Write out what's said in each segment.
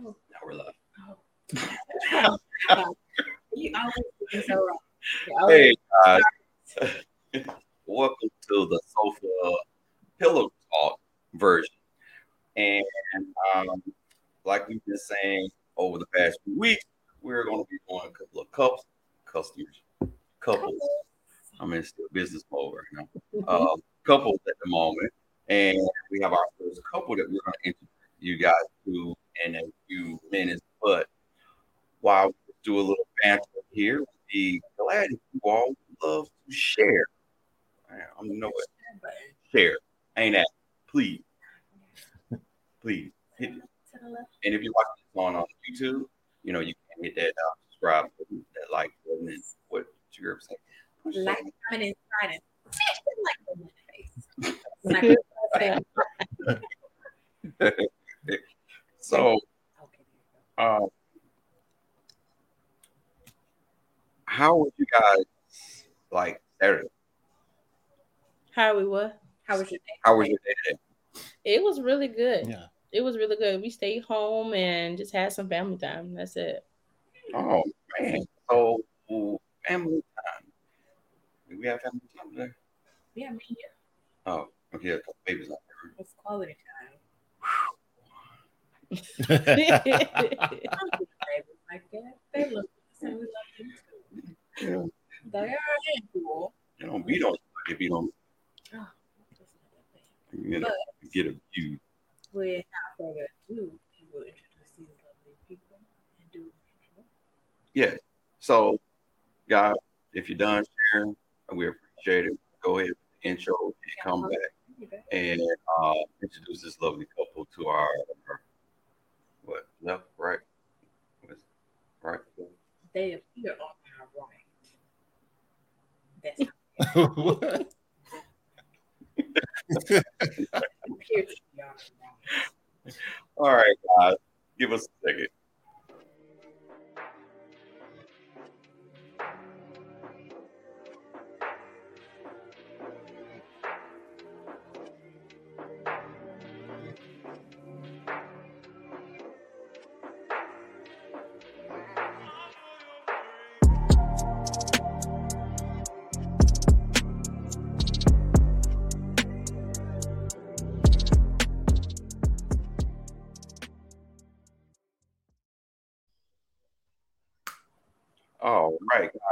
Now we're live. You always do so wrong. Hey guys, welcome to the sofa pillow talk version. And um, like we've been saying over the past few weeks, we're going to be doing a couple of cups, customers, couples. I'm in still business mode right now. Uh, couples at the moment, and we have our first couple that we're going to introduce you guys to in a few minutes. But while we do a little banter here, we'd be glad if you all would love to share. I'm you know what share, ain't that? Please, please hit it. To the left. And if you're watching this on, on YouTube, you know you can hit that uh, subscribe button, that like button, and what you ever say. Push that. Like, comment, and try to like them in the face. Like, So, okay. um, how was you guys like Saturday? How we what? How was your day? How was your day today? It was really good. Yeah. It was really good. We stayed home and just had some family time. That's it. Oh man, so family time. Do we have family time today? Yeah, me. Oh, okay, a couple babies out there. It's quality time. Babies like that. They look so we love them too. Yeah. They are a handful. You don't beat on if you don't Oh, that's not that bad. you know, get a view. Without further ado, we will introduce these lovely people and do an intro. Yeah. So, guys, if you're done sharing, we appreciate it. Go ahead, and intro, and come back and uh, introduce this lovely couple to our, our what left, right, What's- right. They appear on our right. That's What? they appear to be on our right. All right, guys, give us a second.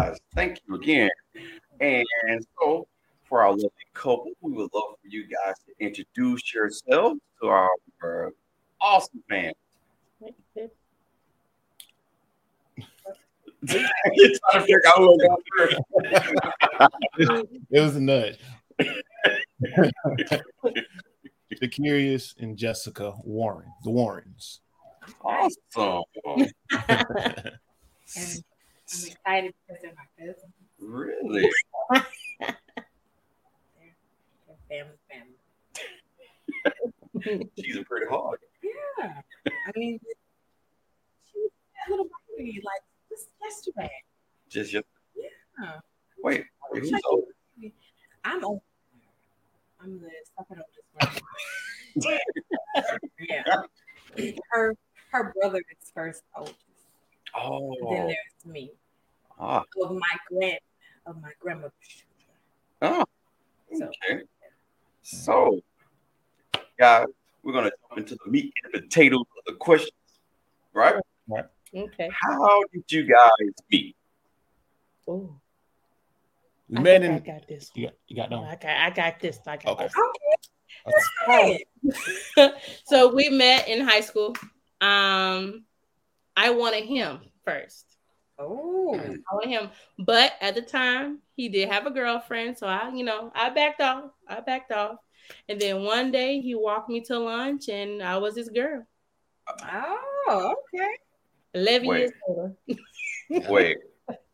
Guys. Thank you again. And so, for our lovely couple, we would love for you guys to introduce yourselves to our, our awesome fans. Trying to figure out who will first. it was a nudge. the Curious and Jessica Warren, the Warrens. Awesome. I'm excited because they're my cousins. Really? They're, they're family, family. She's a pretty hard. Yeah. I mean, she was that little baby like just yesterday. Just your Yeah. wait. wait, Who's older? I'm old. I'm the second oldest one. yeah. Her her brother is first oldest. Then Oh, there's me. ah, Of my grand of my grandmother's children. oh, So okay. So, guys, we're gonna jump into the meat and potatoes of the questions, right? Okay. How did you guys meet? Oh. We I met think I in. got this. You got, you got no. I got, I got this. I got Okay. Hey, this. so we met in high school. Um, I wanted him first. Oh, I wanted him, but at the time he did have a girlfriend, so I, you know, I backed off. I backed off, and then one day he walked me to lunch, and I was his girl. oh, okay. Eleven Wait. years later. Wait,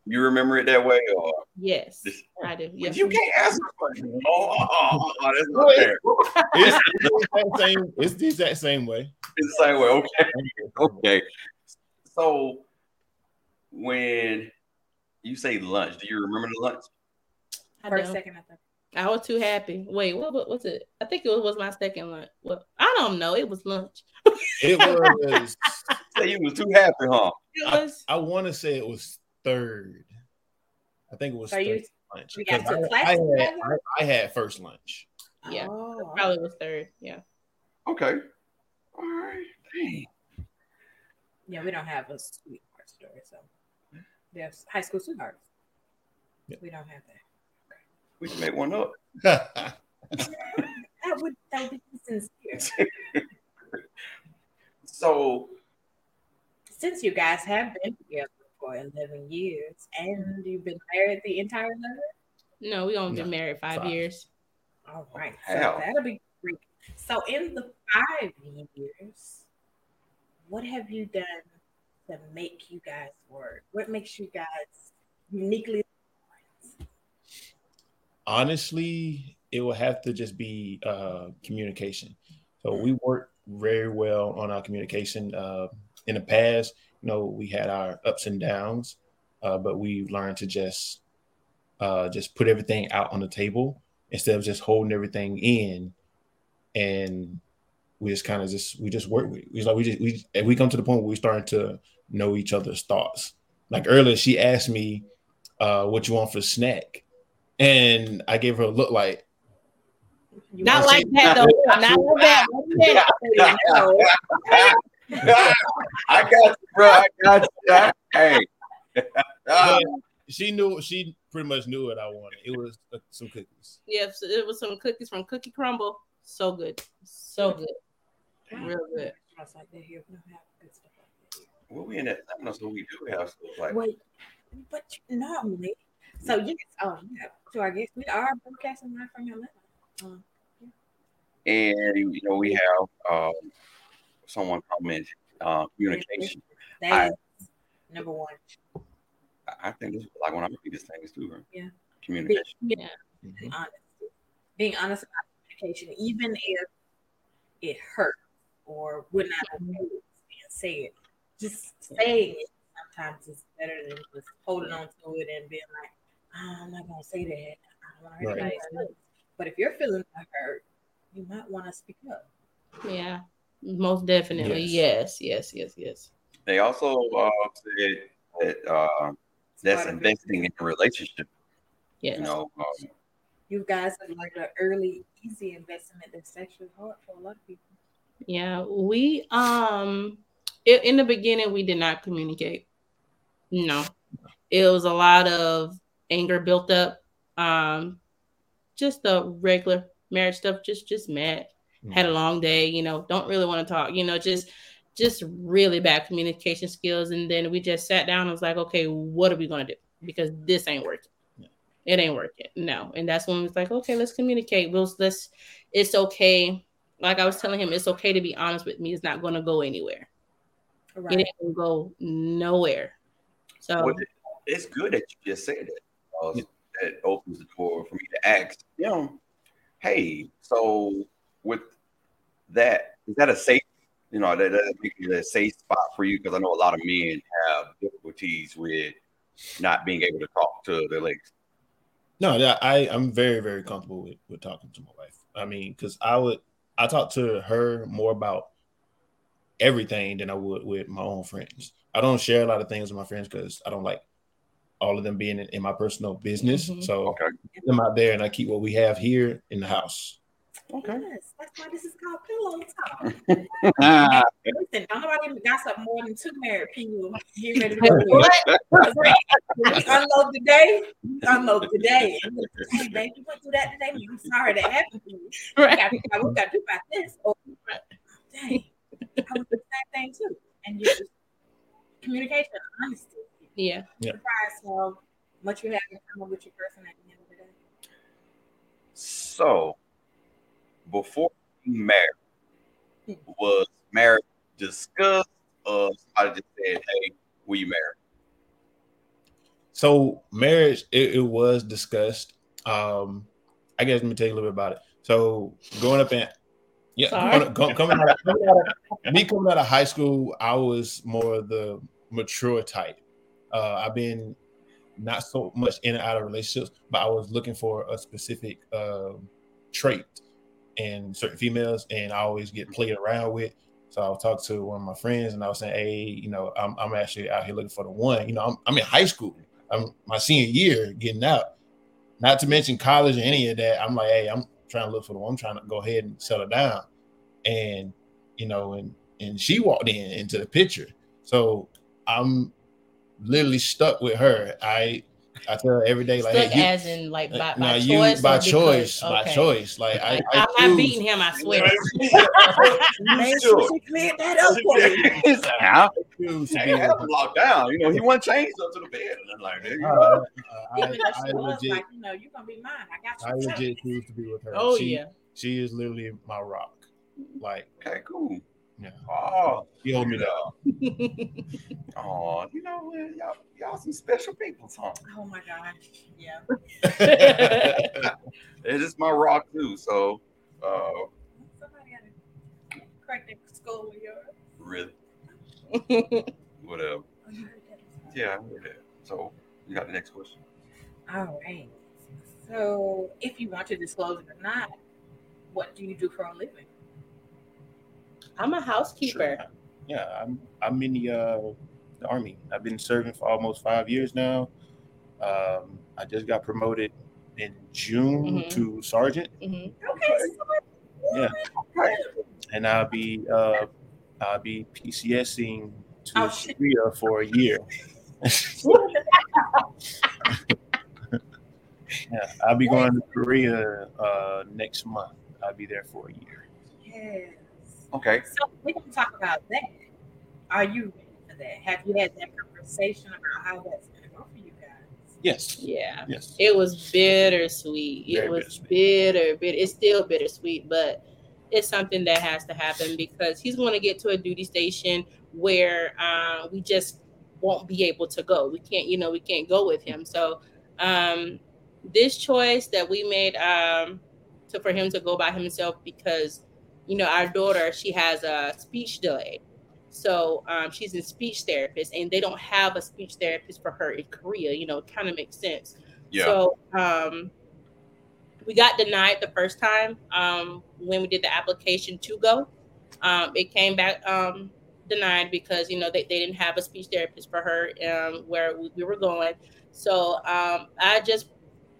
you remember it that way, or Yes, This- I do. Yes, you can't ask the question? Oh, oh, oh, oh, that's not fair. It's, it's the exact same. It's the exact same way. It's the same way. Okay, okay. So, when you say lunch, do you remember the lunch? I For a don't. second, I thought. I was too happy. Wait, what, what was it? I think it was, was my second lunch. Well, I don't know. It was lunch. It was Say you was too happy, huh? It I, was I want to say it was third. I think it was So third you- lunch. we got 'Cause to I, class I had, together? I, I had first lunch. Yeah. Oh, probably was third. Yeah. Okay. All right. Dang. Yeah, we don't have a sweetheart story, so there's high school sweethearts. Yeah. We don't have that. We can make one up. That would that would be sincere. So Since you guys have been together for eleven years and you've been married the entire eleven, No, we only been No, married five, five. years. all right, How? so that'll be great. So in the five years, what have you done to make you guys work? What makes you guys uniquely? Honestly, it will have to just be uh, communication. So we work very well on our communication. Uh, in the past, you know, we had our ups and downs, uh, but we learned to just uh, just put everything out on the table instead of just holding everything in. And we just kind of just we just work with. We like we just we and we come to the point where we starting to know each other's thoughts. Like earlier, she asked me, uh, "What you want for snack?" And I gave her a look like, Not want- like that though. Not like that. That. I got you, bro. I got you. Hey. But she knew she pretty much knew what I wanted. It was uh, some cookies. Yeah, so it was some cookies from Cookie Crumble. So good. So good. Real good. Restaurants like that here, we don't have good stuff like that here. well, we in Atlanta, so we do have stuff like Wait, but normally, so you oh yeah, so I guess we are broadcasting live from Atlanta. Um, and you know we have um, someone comment uh, communication. that is number one. I- I think this is like one of my biggest things too. Right? Yeah. Communication. Being, Yeah. being honest, being honest about communication, even if it hurts or we're not okay with being said, just saying it sometimes is better than just holding on to it and being like, "Ah, I'm not gonna say that. I don't want to hurt Right. anybody's feelings." But if you're feeling hurt, you might want to speak up. Yeah. Most definitely. Yes, yes, yes, yes. They also uh, said that uh, that's Part of it. investing in a relationship. Yes. You know, um, You guys are like an early, easy investment that's actually hard for a lot of people. Yeah, we um i- in the beginning we did not communicate. No. It was a lot of anger built up. Um just the regular marriage stuff, just just mad. Had a long day, you know, don't really want to talk, you know, just just really bad communication skills. And then we just sat down and was like, okay, what are we gonna do? Because this ain't working. It ain't working. No. And that's when we was like, okay, let's communicate. We'll let's it's okay like I was telling him, it's okay to be honest with me. It's not going to go anywhere. It Right. ain't going to go nowhere. So well, it's good that you just said that. because That opens the door for me to ask them, hey, so with that, is that a safe, you know, that, that make it a safe spot for you? Because I know a lot of men have difficulties with not being able to talk to their legs. No, that I I'm very very comfortable with with talking to my wife. I mean, because I would I talk to her more about everything than I would with my own friends. I don't share a lot of things with my friends because I don't like all of them being in, in my personal business. Mhm. So Okay. keep them out there, and I keep what we have here in the house. Okay. Yes, that's why this is called pillow talk. Listen, don't nobody gossip more than two married people. Get ready to go. What? we unload today. we Unload today. Hey, babe, you went through that today. I'm sorry that happened to you. We right. got to figure we got to do about this. Oh, dang. I would do the same thing too. And you just communication, honesty. Yeah. Surprise how much you have in common with your person at the end of the day. So, before being married, was marriage discussed or somebody just said, hey, will you marry? So marriage, it, it was discussed. Um, I guess let me tell you a little bit about it. So growing up in yeah, Sorry. coming, coming out of, coming out of- me coming out of high school, I was more of the mature type. Uh, I've been not so much in and out of relationships, but I was looking for a specific um trait in certain females, and I always get played around with. So I talked to one of my friends and I was saying, hey, you know, I'm, I'm actually out here looking for the one. You know, I'm, I'm in high school. I'm my senior year getting out. Not to mention college or any of that. I'm like, hey, I'm trying to look for the one. I'm trying to go ahead and settle down. And you know, and and she walked in into the picture. So I'm literally stuck with her. I I tell her every day, like, Stuck hey, you, as in like by, uh, by no, choice. you or by because- choice, by choice. Like I, I, I am not beating him. I swear. Man, Sure. she cleared that up for me. Now, choose to be have him locked down. You know, he wasn't changed up to the bed. And I'm like, there you Uh, go. uh, I, Even I legit, like, you know, you're gonna be mine. I got you. I legit choose to be with her. Oh she, yeah. she is literally my rock. Like, Okay, cool. Yeah, Oh, she hold me down. oh, you know what? Y'all, y'all some special people, huh? Oh my gosh. Yeah. It is my rock too. So, uh, Somebody had to correct that skull with your. really, whatever. Oh, you heard that as well. Yeah, I heard that. So, you got the next question? All right. So, if you want to disclose it or not, what do you do for a living? I'm a housekeeper. Sure. Yeah, I'm I'm in the uh the army. I've been serving for almost five years now. Um, I just got promoted in June Mhm. to sergeant, Mhm. Okay. Yeah. and I'll be uh I'll be PCSing to Oh. Korea for a year. Yeah, I'll be going to Korea uh next month. I'll be there for a year. Yes. Okay. So we can talk about that. Are you ready for that? Have you had that conversation about how that's gonna go for you guys? Yes. Yeah. Yes. It was bittersweet. It was bittersweet. bitter, bitter. It's still bittersweet, but it's something that has to happen because he's going to get to a duty station where uh, we just won't be able to go. We can't, you know, we can't go with him. So um, this choice that we made um, to for him to go by himself because, you know, our daughter she has a speech delay. So um, she's in speech therapist, and they don't have a speech therapist for her in Korea. You know, it kind of makes sense. Yeah. So um, we got denied the first time um, when we did the application to go. Um, it came back um, denied because you know they, they didn't have a speech therapist for her um, where we, we were going. So um, I just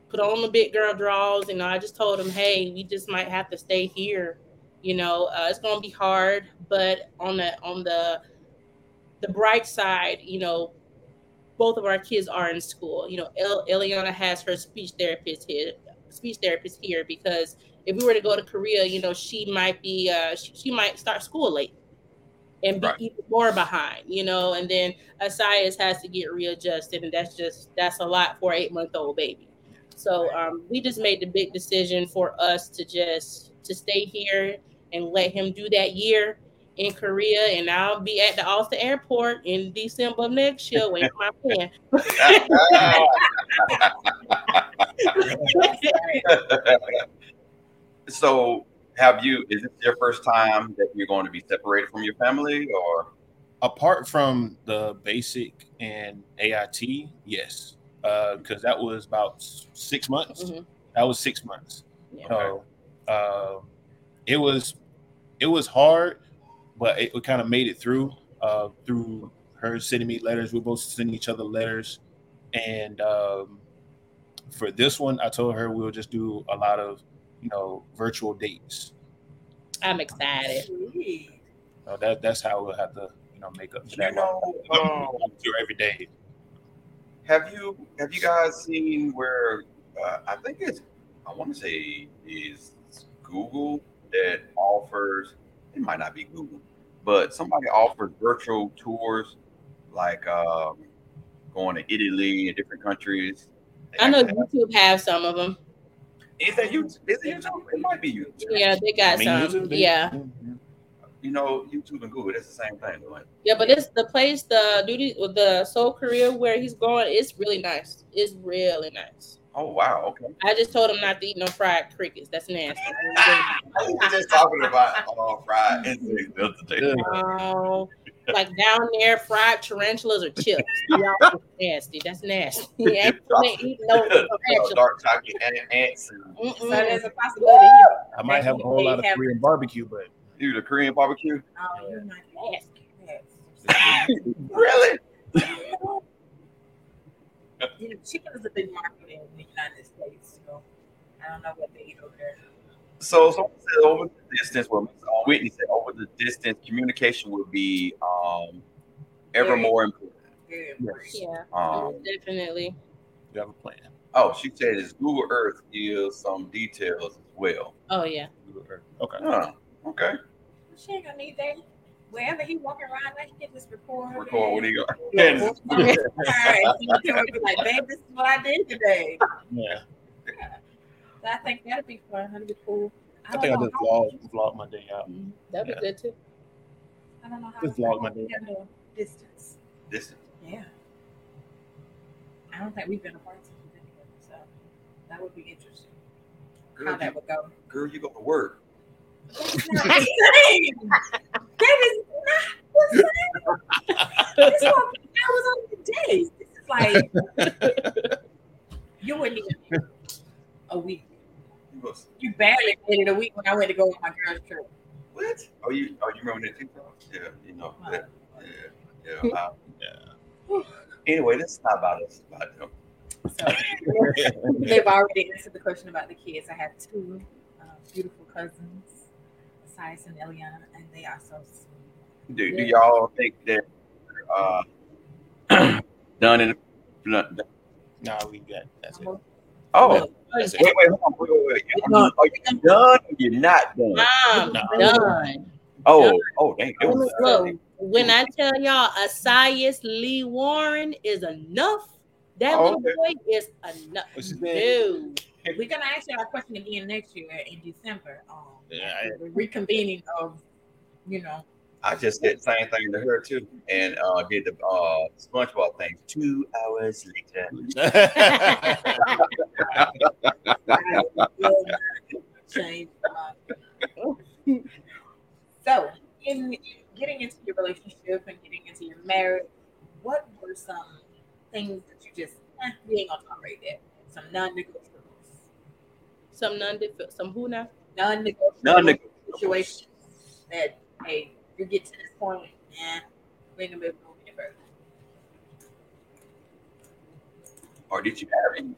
put on the big girl draws. You know, I just told them, hey, we just might have to stay here. You know, uh, it's gonna be hard, but on the on the the bright side, you know, both of our kids are in school. You know, El- Eliana has her speech therapist here, speech therapist here because if we were to go to Korea, you know, she might be uh, she, she might start school late and be Right. even more behind. You know, and then Asias has to get readjusted, and that's just that's a lot for an eight month old baby. So um, we just made the big decision for us to just to stay here and let him do that year in Korea, and I'll be at the Austin airport in December of next year waiting for my plan. so, have you? Is this your first time that you're going to be separated from your family, or apart from the basic and AIT, yes, because that was about six months. Mhm. That was six months. Yeah. So uh, it was it was hard, but it, we kind of made it through. Uh, through her sending me letters, we both sending each other letters, and um, for this one, I told her we'll just do a lot of you know virtual dates. I'm excited. Sweet. So that that's how we'll have to you know make up for you that. know? um, to every day. Have you have you guys seen where uh, I think it's I want to say is Google that offers it might not be Google, but somebody offers virtual tours like um, going to Italy and different countries. I know YouTube have some of them. Is that YouTube? Is it YouTube? It might be YouTube. Yeah, they got I mean, some. YouTube, they- yeah, You know, YouTube and Google, that's the same thing. Right? yeah, but it's the place, the duty, the Seoul Korea where he's going. It's really nice. It's really nice. Oh wow, okay. I just told him not to eat no fried crickets. That's nasty. We were just talking about uh, fried insects the other day. Oh, like down there, fried tarantulas or chips. Y'all nasty. That's nasty. Yeah, ain't eating no. Dark chocolate and ants and So there's a possibility. I might have a whole lot of Have- Korean barbecue, but You the Korean barbecue? Oh, you're not ask. really? You know, chicken is a big market in the United States, so I don't know what they eat over there. So someone said over the distance, well, Ms. Whitney said over the distance, communication would be um, ever Very- more important. Very important. Yeah, Um, definitely. You have a plan. oh, she said is Google Earth gives some details as well. Oh yeah. Google Earth. Okay. Oh, okay. She ain't gonna need that. Wherever he walking around, let him get this record. Record what he got. Yeah, All right, he can be like, babe, this is what I did today. Yeah. So I think that'd be fun. That'd be cool. I don't think I know just vlog vlog my day out. Mm-hmm. That'd be good too. I don't know how Just to vlog my day. handle distance. This Yeah. I don't think we've been apart since we've been together, so that would be interesting. girl, How you, that would go. girl, you go to work. That's not the same. That is not the. This one, I was on the days. This is like you wouldn't even a week. You barely made it a week when I went to go on my girl's trip. what? Oh, you oh you remember that TikTok? Yeah, you know. That, yeah, yeah. uh, Anyway, this is not about us. It's about them. So they've already answered the question about the kids. I have two uh, beautiful cousins, Sias and Eliana, and they are so sweet. Do, do y'all think that uh, done in done, Nah, we got that's it. Oh, That's wait, it. wait, hold on, wait, wait, wait. You're you done or you're not done? I'm No. done. Oh, oh, dang. It was, Look, when I tell y'all Asias Lee Warren is enough, that Oh, little okay. boy is enough. What's his name? Dude. We're gonna ask you our question again next year in December. Um, Yeah, I- the reconvening of, you know, I just did the same thing to her too, and uh, did the uh, SpongeBob thing two hours later. I will not change. my- so, in getting into your relationship and getting into your marriage, what were some things that you just eh, we ain't gonna tolerate that? Some non-negotiables, Some non some who now? non-negotiable Non-negotiables. situations that hey, you get to this point, and we ain't gonna be able to move any further. Or did you have any?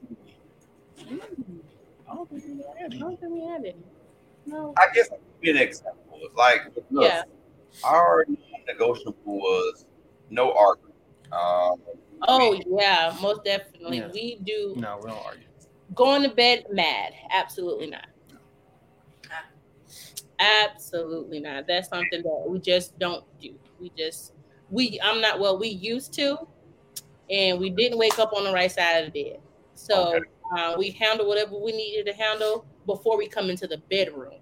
I don't think we had I any. don't think we had any. No. I guess I'll give you an example. Like, look, Yeah. our negotiable was no arguing. Um, Oh yeah, most definitely. Yeah. We do No, we don't argue. going to bed mad. Absolutely not. Absolutely not. That's something that we just don't do. We just we I'm not well, we used to, and we didn't wake up on the right side of the bed. So Okay. uh, we handle whatever we needed to handle before we come into the bedroom.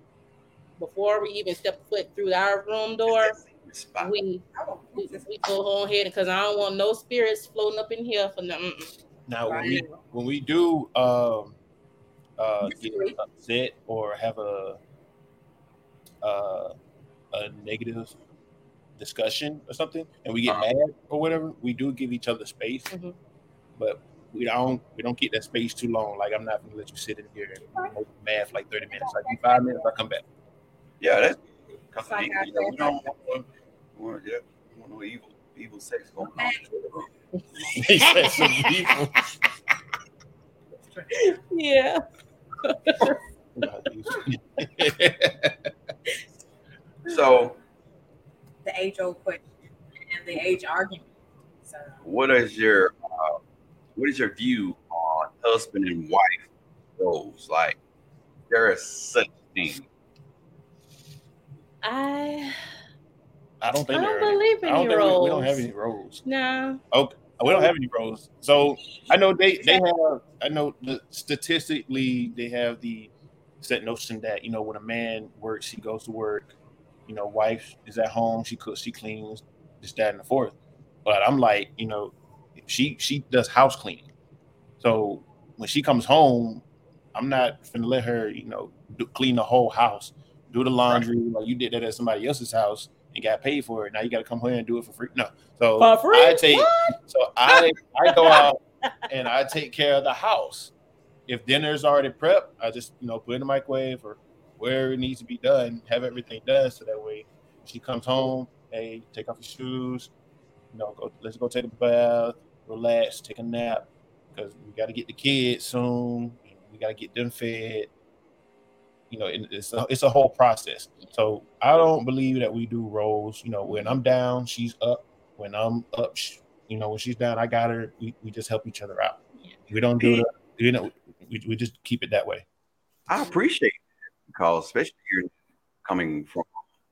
Before we even step foot through our room door, we we, we go on ahead because I don't want no spirits floating up in here for nothing. Now when we when we do um uh get upset or have a uh a negative discussion or something and we get Uh-huh. mad or whatever, we do give each other space. Mhm. But we don't we don't keep that space too long. Like I'm not gonna let you sit in here and make mad like 30 minutes. Like in five minutes I come back. Yeah, that's because Like you know, we don't want, we want, yeah, we want no evil, evil sex going on. He said some people. Yeah. So, the age old question and the age argument. So what is your uh, what is your view on husband and wife roles? Like, there is such thing. I I don't think I don't there are. believe I in don't think roles. we, we don't have any roles. No. Okay. We don't have any roles. So I know they they have. I know the, statistically they have the set notion that you know when a man works, he goes to work. You know, wife is at home, she cooks, she cleans, this, that, and the fourth. But I'm like, you know, she she does house cleaning. So when she comes home, I'm not gonna let her, you know, do, clean the whole house, do the laundry like you did that at somebody else's house and got paid for it. Now you got to come here and do it for free. No, so? I take so I I go out and I take care of the house. If dinner's already prepped, I just you know put in the microwave or where it needs to be done, have everything done so that way she comes home, hey, take off your shoes, you know, go let's go take a bath, relax, take a nap, because we got to get the kids soon. We got to get them fed. You know, it's a, it's a whole process. So I don't believe that we do roles. You know, when I'm down, she's up. When I'm up, you know, when she's down, I got her. We, we just help each other out. We don't do it. You know, we, we just keep it that way. I appreciate it because especially you're coming from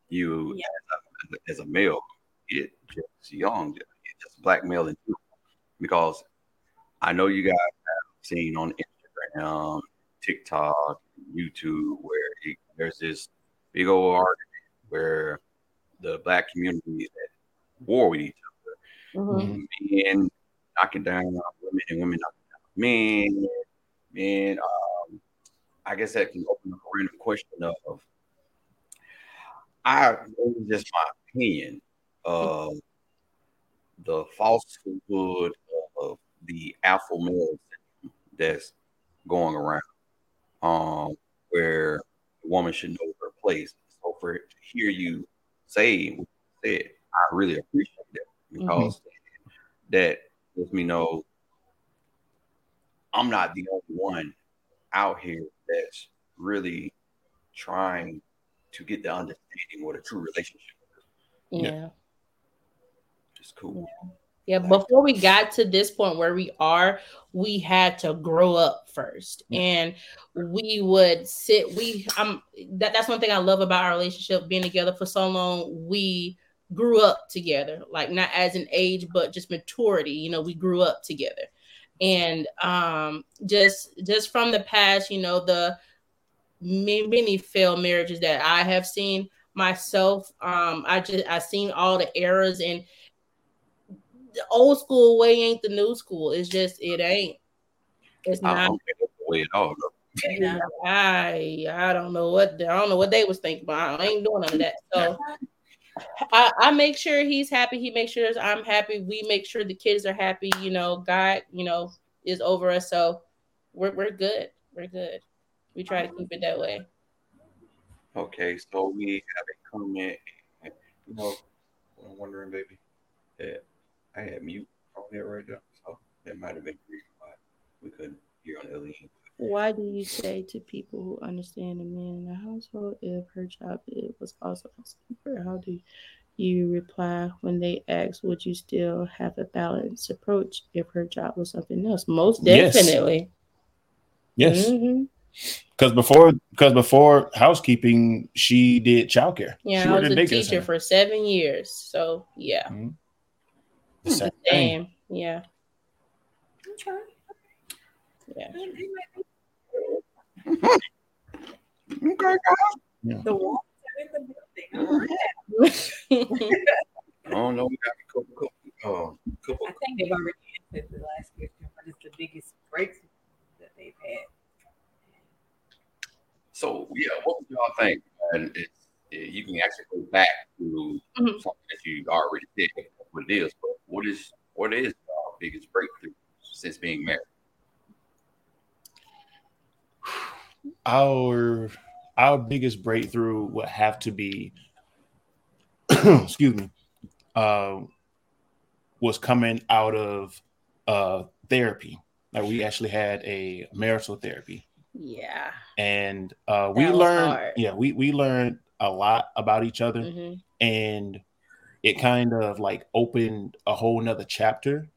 you yeah. as, a, as, a, male, it just young, just black male and because I know you guys have seen on Instagram, TikTok, YouTube where it, there's this big old argument where the black community is at war with each other. Mm-hmm. Men knocking down women and women knocking down men. Men, um, I guess that can open up a random question of I was just my opinion of the falsehood of the alpha male that's going around, um, where the woman should know her place. So for to hear you say what you said, I really appreciate that because mm-hmm. that lets me know I'm not the only one out here that's really trying to get the understanding what a true relationship is. Yeah. yeah. It's cool. Yeah. Yeah, before we got to this point where we are, we had to grow up first. And we would sit, we I'm that, that's one thing I love about our relationship being together for so long. We grew up together, like not as an age, but just maturity. You know, we grew up together. And um just just from the past, you know, the many failed marriages that I have seen myself. Um, I just I seen all the errors and the old school way ain't the new school. It's just it ain't. It's not the way at all. I I don't know what I don't know what they was thinking, but I ain't doing none of that. So I, I make sure he's happy. He makes sure I'm happy. We make sure the kids are happy. You know, God, you know, is over us. So we're we're good. We're good. We try to keep it that way. Okay, so we have a comment. You know, I'm wondering, baby, that I had mute on there right now. so that might have been the reason why we couldn't hear on the Why do you say to people who understand a man in the household if her job it was also housekeeper? How do you reply when they ask, would you still have a balanced approach if her job was something else? Most definitely. Yes. Because mm-hmm. before, because before housekeeping, she did childcare. Yeah, she I was a teacher for seven years. So yeah. Mm-hmm. Same. Same. Yeah. Okay. Yeah. Okay, guys. Yeah. The walls are in the building. I don't know. We got a couple, couple, uh, couple. I think they've already answered the last question. What is the biggest breakthrough that they've had? So yeah, what would y'all think? And it's you can actually go back to mm-hmm. something that you already did, what it is. But what is what is our biggest breakthrough since being married? Our our biggest breakthrough would have to be, excuse me, uh, was coming out of uh, therapy. Like we actually had a marital therapy. Yeah. And uh, we learned, yeah, we we learned a lot about each other, mm-hmm. and it kind of like opened a whole nother chapter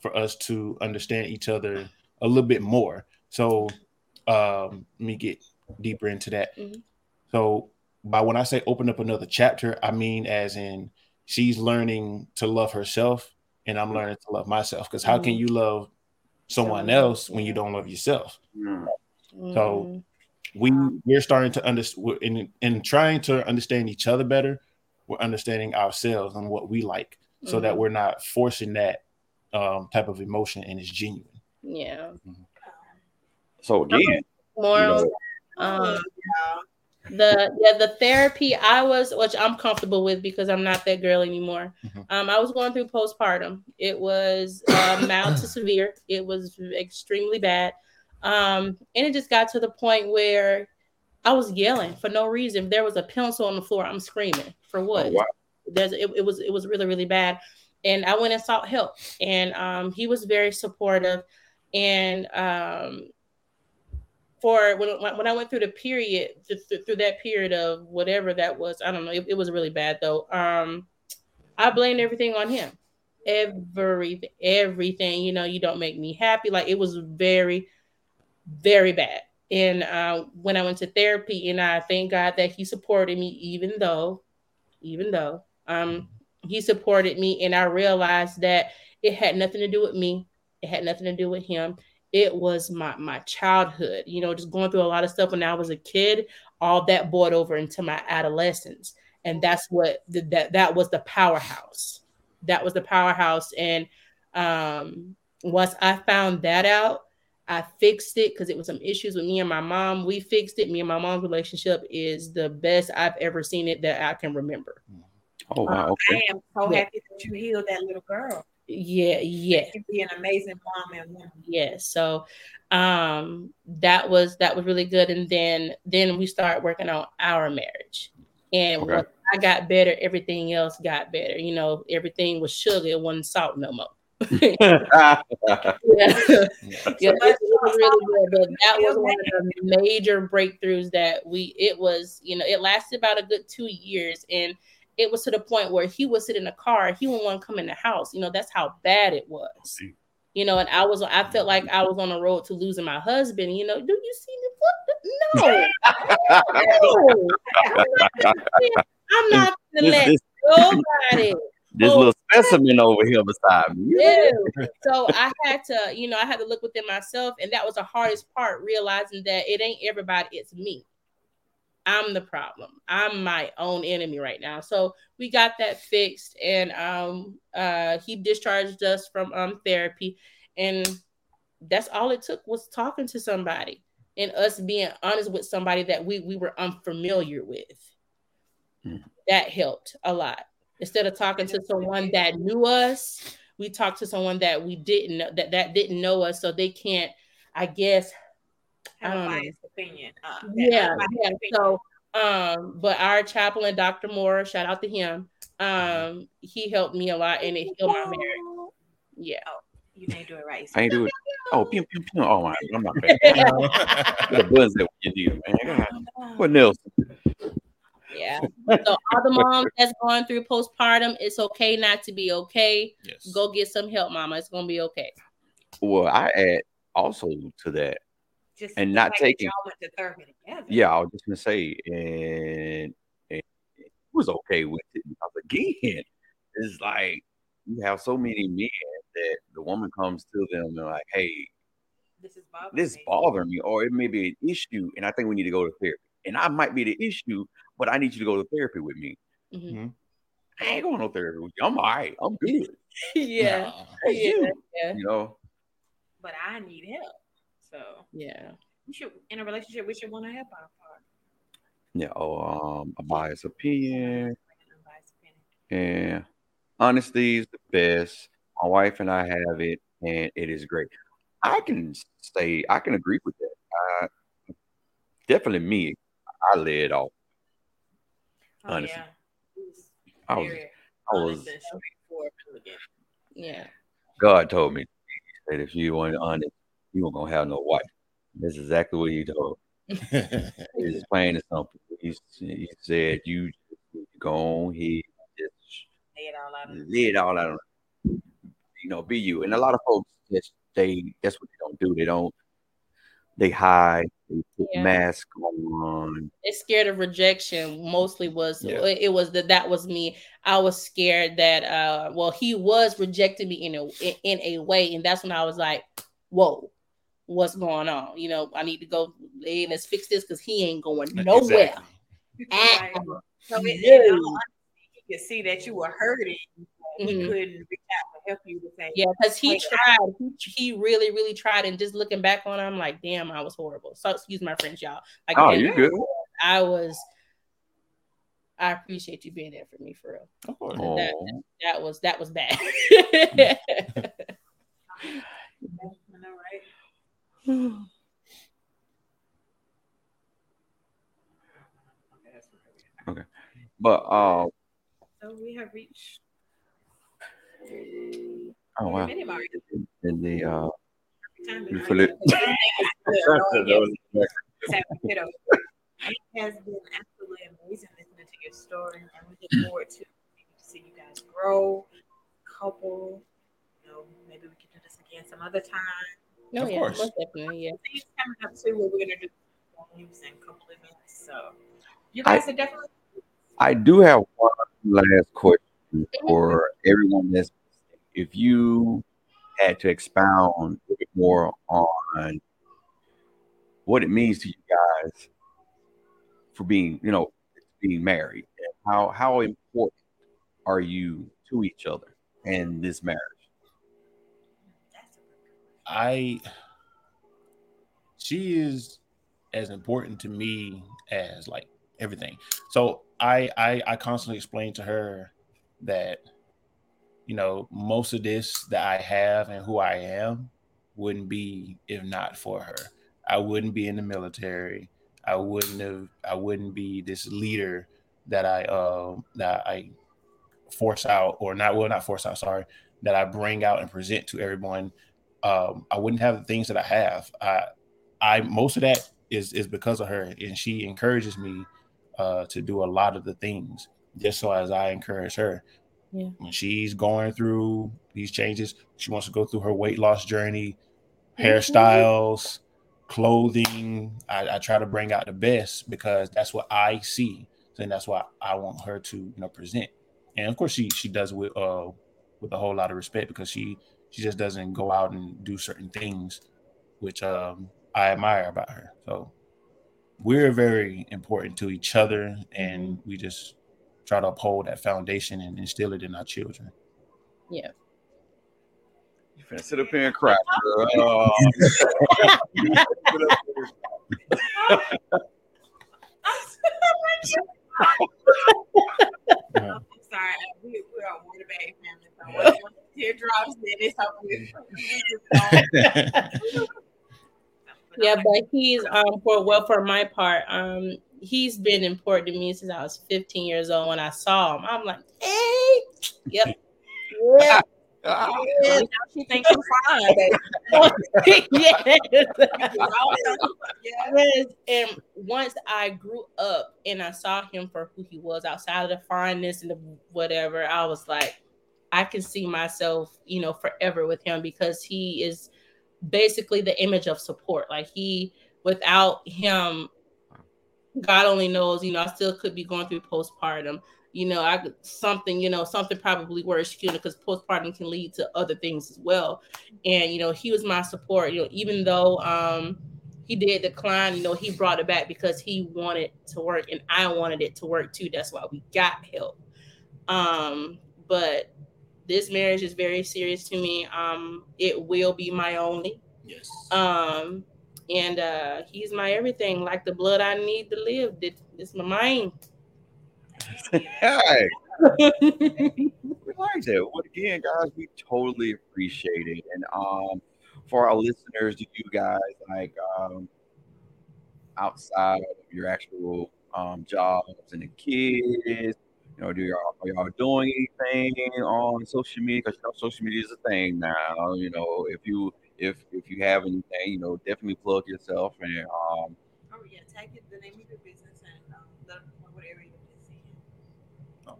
for us to understand each other a little bit more. So um, let me get deeper into that. Mm-hmm. So by when I say open up another chapter, I mean as in she's learning to love herself and I'm learning to love myself. Because how can mm-hmm. you love someone else when you don't love yourself? Mm-hmm. So we we're starting to understand in in trying to understand each other better we're understanding ourselves and what we like so mm-hmm. that we're not forcing that um, type of emotion and it's genuine. Yeah. So again, you know, um, the yeah the therapy I was which I'm comfortable with because I'm not that girl anymore. Mm-hmm. Um, I was going through postpartum. It was uh, mild to severe. It was extremely bad. Um, and it just got to the point where I was yelling for no reason. If there was a pencil on the floor, I'm screaming for what? Oh, wow. There's it, it was it was really really bad, and I went and sought help, and um, he was very supportive, and um, for when when I went through the period th- through that period of whatever that was, I don't know, it, it was really bad though. Um, I blamed everything on him, everything, everything. You know, you don't make me happy. Like it was very, very bad. And uh, when I went to therapy, and I thank God that He supported me, even though, even though um, He supported me, and I realized that it had nothing to do with me. It had nothing to do with Him. It was my my childhood. You know, just going through a lot of stuff when I was a kid. All that boiled over into my adolescence, and that's what the, that that was the powerhouse. That was the powerhouse, and um, once I found that out, I fixed it because it was some issues with me and my mom. We fixed it. Me and my mom's relationship is the best I've ever seen it that I can remember. Oh wow. Okay. I am so happy that you healed that little girl. Yeah, yeah, be an amazing mom and woman. yeah. So um that was that was really good. And then then we started working on our marriage. And Okay. once I got better, everything else got better. You know, everything was sugar, it wasn't salt no more. yeah. yeah, it, it was really good. But that was one of the major breakthroughs that we. It was, you know, it lasted about a good two years, and it was to the point where he would sit in the car, he wouldn't want to come in the house. You know, that's how bad it was. You know, and I was, I felt like I was on the road to losing my husband. You know, do you see me? What? the- No, no. I'm not gonna let nobody. this little specimen over here beside me. Yeah. So I had to, you know, I had to look within myself, and that was the hardest part, realizing that it ain't everybody, it's me. I'm the problem. I'm my own enemy right now. So we got that fixed, and um, uh, he discharged us from um therapy, and that's all it took was talking to somebody and us being honest with somebody that we we were unfamiliar with. Hmm. That helped a lot. Instead of talking to someone that knew us, we talked to someone that we didn't know that that didn't know us, so they can't, I guess, I don't know. Biased opinion. Uh, yeah, yeah. opinion. So, um, but our chaplain, Dr. Moore, shout out to him. Um, he helped me a lot, and it healed my marriage. Yeah. you didn't do it right. I ain't do it. Oh, pew, pew, pew. oh my, I'm not bad. Put a buzz there you need it, man. God. What else? Yeah. So all the moms that's going through postpartum, it's okay not to be okay. yes. Go get some help, mama. It's gonna be okay. Well, I add also to that. Just and not fact that taking- Y'all went to therapy together. Yeah, I was just gonna say, and, and it was okay with it because again, it's like you have so many men that the woman comes to them and like, hey, This is bothering this me. bothering me, or it may be an issue, and I think we need to go to therapy. And I might be the issue, but I need you to go to therapy with me. Mhm. I ain't going to therapy with you. I'm all right. I'm good. yeah. Hey, Yeah. you. Yeah. You know, But I need help. So Yeah. we should in a relationship we should want to help our partner. yeah. Oh, um, a biased opinion. Like an unbiased opinion. and honesty is the best. My wife and I have it, and it is great. I can say I can agree with that. Uh, definitely me. I lay it off. Oh Honestly. yeah. Was I was, I was. and straightforward with it. Yeah. God told me that if you weren't honest, you weren't gonna have no wife. That's exactly what he told. It's plain and simple. He, he said you just need go on here, just Lay it all out. on- lay it all out. on- You know, be you. And a lot of folks just they that's what they don't do. They don't they hide, they put Yeah. masks on. They're scared of rejection. Mostly was Yeah. it was that that was me. I was scared that uh well he was rejecting me in a in a way, and that's when I was like, whoa, what's going on? You know, I need to go. Hey, let's fix this because he ain't going nowhere. Right. Ah. So it, No. in all honesty, could see that you were hurting. but He couldn't reach out help you to say, Yeah, because he Like, tried. He, he really, really tried. And just looking back on it, I'm like, damn, I was horrible. So excuse my French, y'all. Like, Oh, you good. I was. I appreciate you being there for me, for real. Of course. Oh, That was that was bad. I know, right? But um, So we have reached. oh wow, Minute in the uh, Time You is feel it? It has been absolutely amazing listening to your story, and we look forward to to see you guys grow, couple. You know, maybe we can do this again some other time. No, Of yeah, course. most definitely, yeah. Things coming up too, where we're gonna do games and couple events. So you guys are definitely. I do have one last question mm-hmm. for everyone that's if you had to expound a bit more on what it means to you guys for being, you know, being married and how how important are you to each other and this marriage? I she is as important to me as like everything. So I I I constantly explain to her that you know most of this that I have and who I am wouldn't be if not for her. I wouldn't be in the military. I wouldn't have I wouldn't be this leader that I uh that I force out or not well not force out sorry that I bring out and present to everyone um, I wouldn't have the things that I have. I, I most of that is is because of her, and she encourages me uh, to do a lot of the things, just so as I encourage her. Yeah. When she's going through these changes, she wants to go through her weight loss journey, hairstyles, clothing. I, I try to bring out the best because that's what I see, and that's why I want her to you know present. And of course, she she does with uh with a whole lot of respect because she she just doesn't go out and do certain things, which um, I admire about her. So we're very important to each other, and we just try to uphold that foundation and instill it in our children. Yeah. You finna sit up here and cry. girl. Oh. Uh, I'm sorry, we, we're on water bag family. So once once the teardrops, then it's over. with. We just don't- Yeah, but he's um for well for my part, um he's been important to me since I was 15 years old. When I saw him, I'm like, hey, yep, yeah, Ah. Now she thinks I'm fine, yes. Yeah. Yes, and once I grew up and I saw him for who he was outside of the fineness and the whatever, I was like, I can see myself, you know, forever with him because he is basically the image of support. Like he, without him, God only knows, you know, I still could be going through postpartum. You know, I something, you know, something probably worse, you know, because postpartum can lead to other things as well. And you know, he was my support. You know, even though um he did decline, you know, he brought it back because he wanted to work and I wanted it to work too. That's why we got help. Um, but this marriage is very serious to me. Um, it will be my only. yes. Um, and uh he's my everything, like the blood I need to live. It's my mind. Hey, we like that. Well, again, guys, we totally appreciate it. And um, for our listeners, do you guys like um, outside of your actual um, jobs and the kids? You know, do y'all are y'all doing anything on social media? Because you know, social media is a thing now. You know, if you if if you have anything, you know, definitely plug yourself and um, Oh yeah, tag it the name of your business and um, let them know what area you're busy in.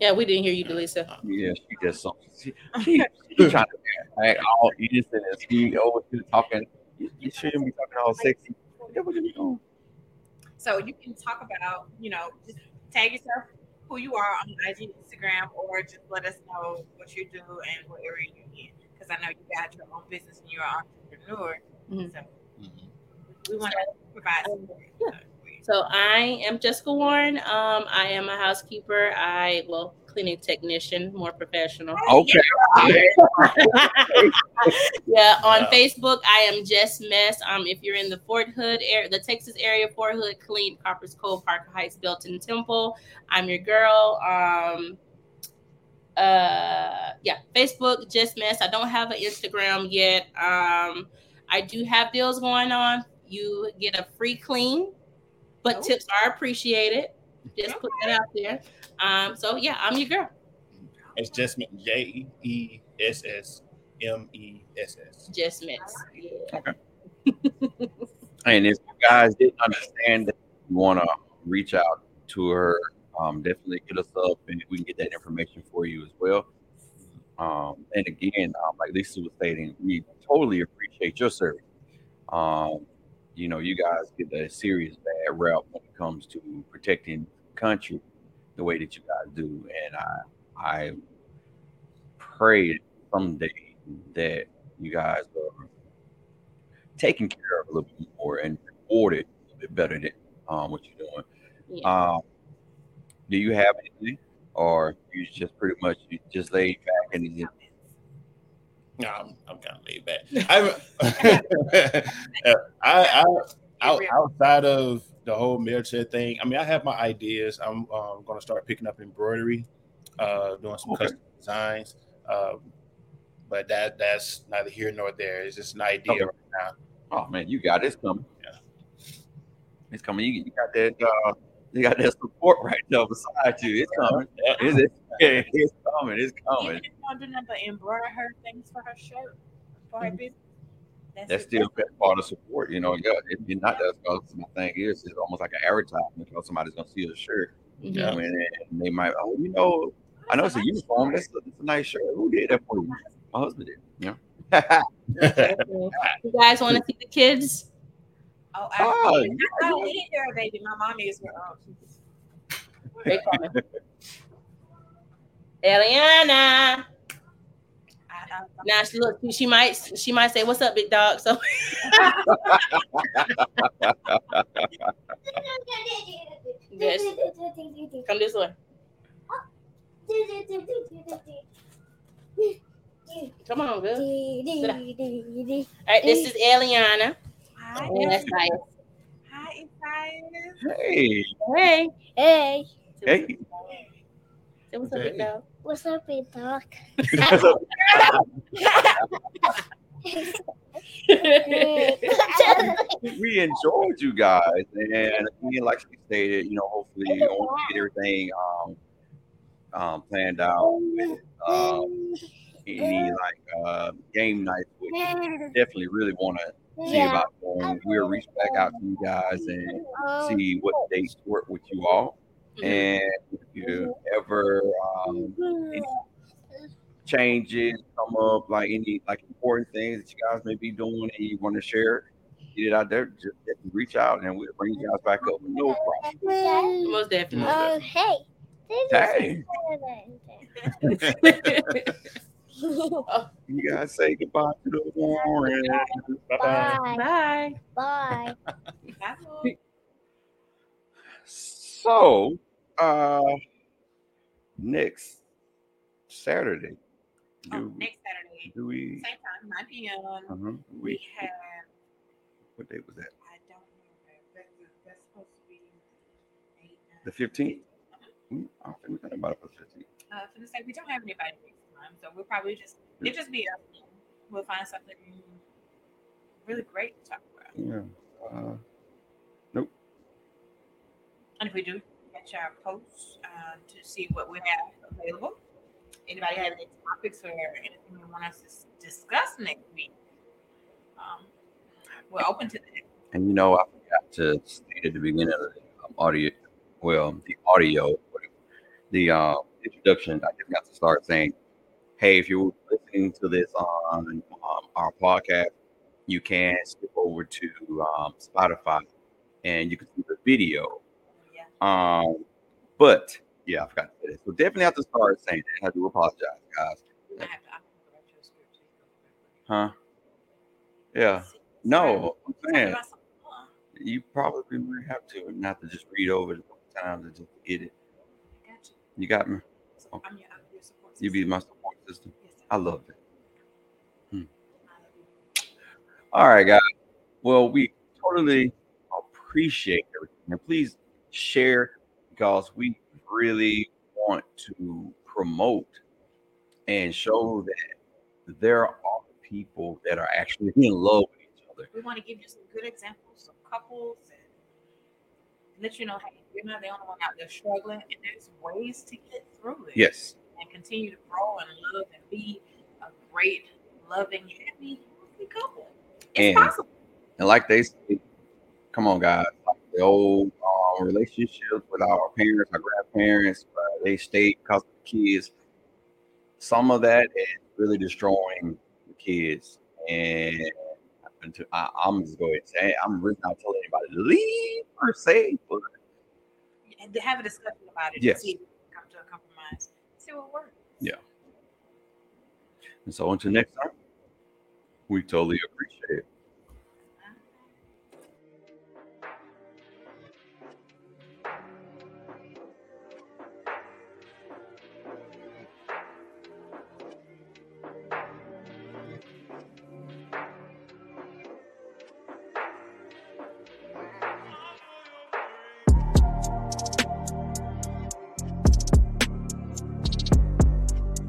Yeah, we didn't hear you, Delisa. Yeah, she just so she, she, she trying to act all innocent and she always be talking. You, you shouldn't be talking all sexy. Yeah, what you doing? So you can talk about, you know, just tag yourself who you are on IG, Instagram, or just let us know what you do and what area you're in. Because I know you got your own business and you're an entrepreneur. Mhm. So Mhm. we want to provide support. Yeah. So I am Jessica Warren. Um, I am a housekeeper. I well, cleaning technician, more professional. Okay. yeah, on Wow. Facebook, I am Jess Mess. Um, if you're in the Fort Hood area, the Texas area, Fort Hood, Killeen, Copperas Cove, Harker Heights, Belton Temple, I'm your girl. Um, uh, yeah, Facebook, Jess Mess. I don't have an Instagram yet. Um, I do have deals going on. You get a free clean, but Oh. tips are appreciated. Just put that out there. Um, so yeah, I'm your girl. It's just J E S S M E S S. Just miss. Yeah. And if you guys didn't understand that you want to reach out to her, um, definitely hit us up and we can get that information for you as well. Um, and again, um, like Lisa was stating, we totally appreciate your service. Um, you know, you guys get a serious bad rap when it comes to protecting the country the way that you guys do. And I, I pray someday that you guys are taken care of a little bit more and rewarded a little bit better than um, what you're doing. Yeah. Um, do you have anything, or you just pretty much you just laid back and you just, No, I'm, I'm kind of laid back. I'm, I, I, outside of the whole military thing, I mean, I have my ideas. I'm um, going to start picking up embroidery, uh, doing some Okay. custom designs. Um, but that that's neither here nor there. It's just an idea Okay. right now. oh man, you got it. It's coming. Yeah. It's coming. You, you got that. Uh, you got that support right there beside you. It's coming. Yeah. Is it? Yeah, it's coming. It's coming. Even if you want to do nothing, embroider her things for her shirt, for her business. That's it. still part of support. You know, yeah. If you're not that, because my thing is, it's almost like an advertisement. Because somebody's gonna see the shirt. Mhm. Yeah. And, and they might, oh, you know, I know it's a uniform. That's a, that's a nice shirt. Who did that for you? My husband did. You know. You guys want to see the kids? Oh, Oh, I, I don't need her, baby. My mommy is her. Oh, They call me. Eliana. I, I, Now she look. She might. She might say, "What's up, big dog?" So yes, come this way. Come on, girl. All right, this is Eliana. hi, And that's Naya. hi, Isaiah. hey, Hey. Hey, hey. Say what's up, big dog? What's up, big dog? we enjoyed you guys, and again, like she stated, you know, hopefully, to get everything um, um, planned out. With, um, any like uh, game nights, which definitely really want to see about going. We'll reach back out to you guys and see what dates work with you all. Mm-hmm. And if you mm-hmm. ever um, any mm-hmm. changes come up, like any like important things that you guys may be doing and you want to share, get it out there. Just reach out and we'll bring you guys back up. No problem. Most definitely. Oh, hey. Hey, you guys say goodbye to the Warren. Bye-bye. Bye. Bye. Bye. Bye. So, uh, next Saturday, Oh, do, next Saturday, do we? same time, 9 p.m. Uh-huh, We we have, what day was that? I don't know, that's, that's supposed to be eight, nine, The fifteenth. I don't think we thought about it for the fifteenth. Uh, for the sake, we don't have anybody next time, so we'll probably just it just be us. We'll find something really great to talk about, Yeah. Uh, nope. and if we do, our posts uh, to see what we have available. Anybody have any topics or anything you want us to discuss next week? Um, we're open to that. And you know, I forgot to state at the beginning of the um, audio, well, the audio, the uh, introduction. I just got to start saying, "Hey, if you're listening to this on um, our podcast, you can skip over to um, Spotify and you can see the video." Um, but yeah, I forgot to say this. So definitely have to start saying that. I do apologize, guys. Have to opt for. Huh? Yeah. No, I'm saying about something fun. you probably have to not to just read over it times and just get it. You got me. So I'm your, I'm your support You be my support system. I love it. I. All right, guys. Well, we totally appreciate everything. And please share because we really want to promote and show that there are people that are actually in love with each other. We want to give you some good examples of couples and let you know, hey, you're not the only one out there struggling, and there's ways to get through it. Yes. and continue to grow and love and be a great, loving, happy, healthy couple. It's And- possible. And like they say, come on, guys, like the old um, relationships with our parents, our grandparents, uh, they stayed because of the kids. Some of that is really destroying the kids. And I, I'm just going to say, I'm really not telling anybody to leave per se, but And to have a discussion about it Yes. and see if we can come to a compromise. See what works. Yeah. And so until next time, we totally appreciate it.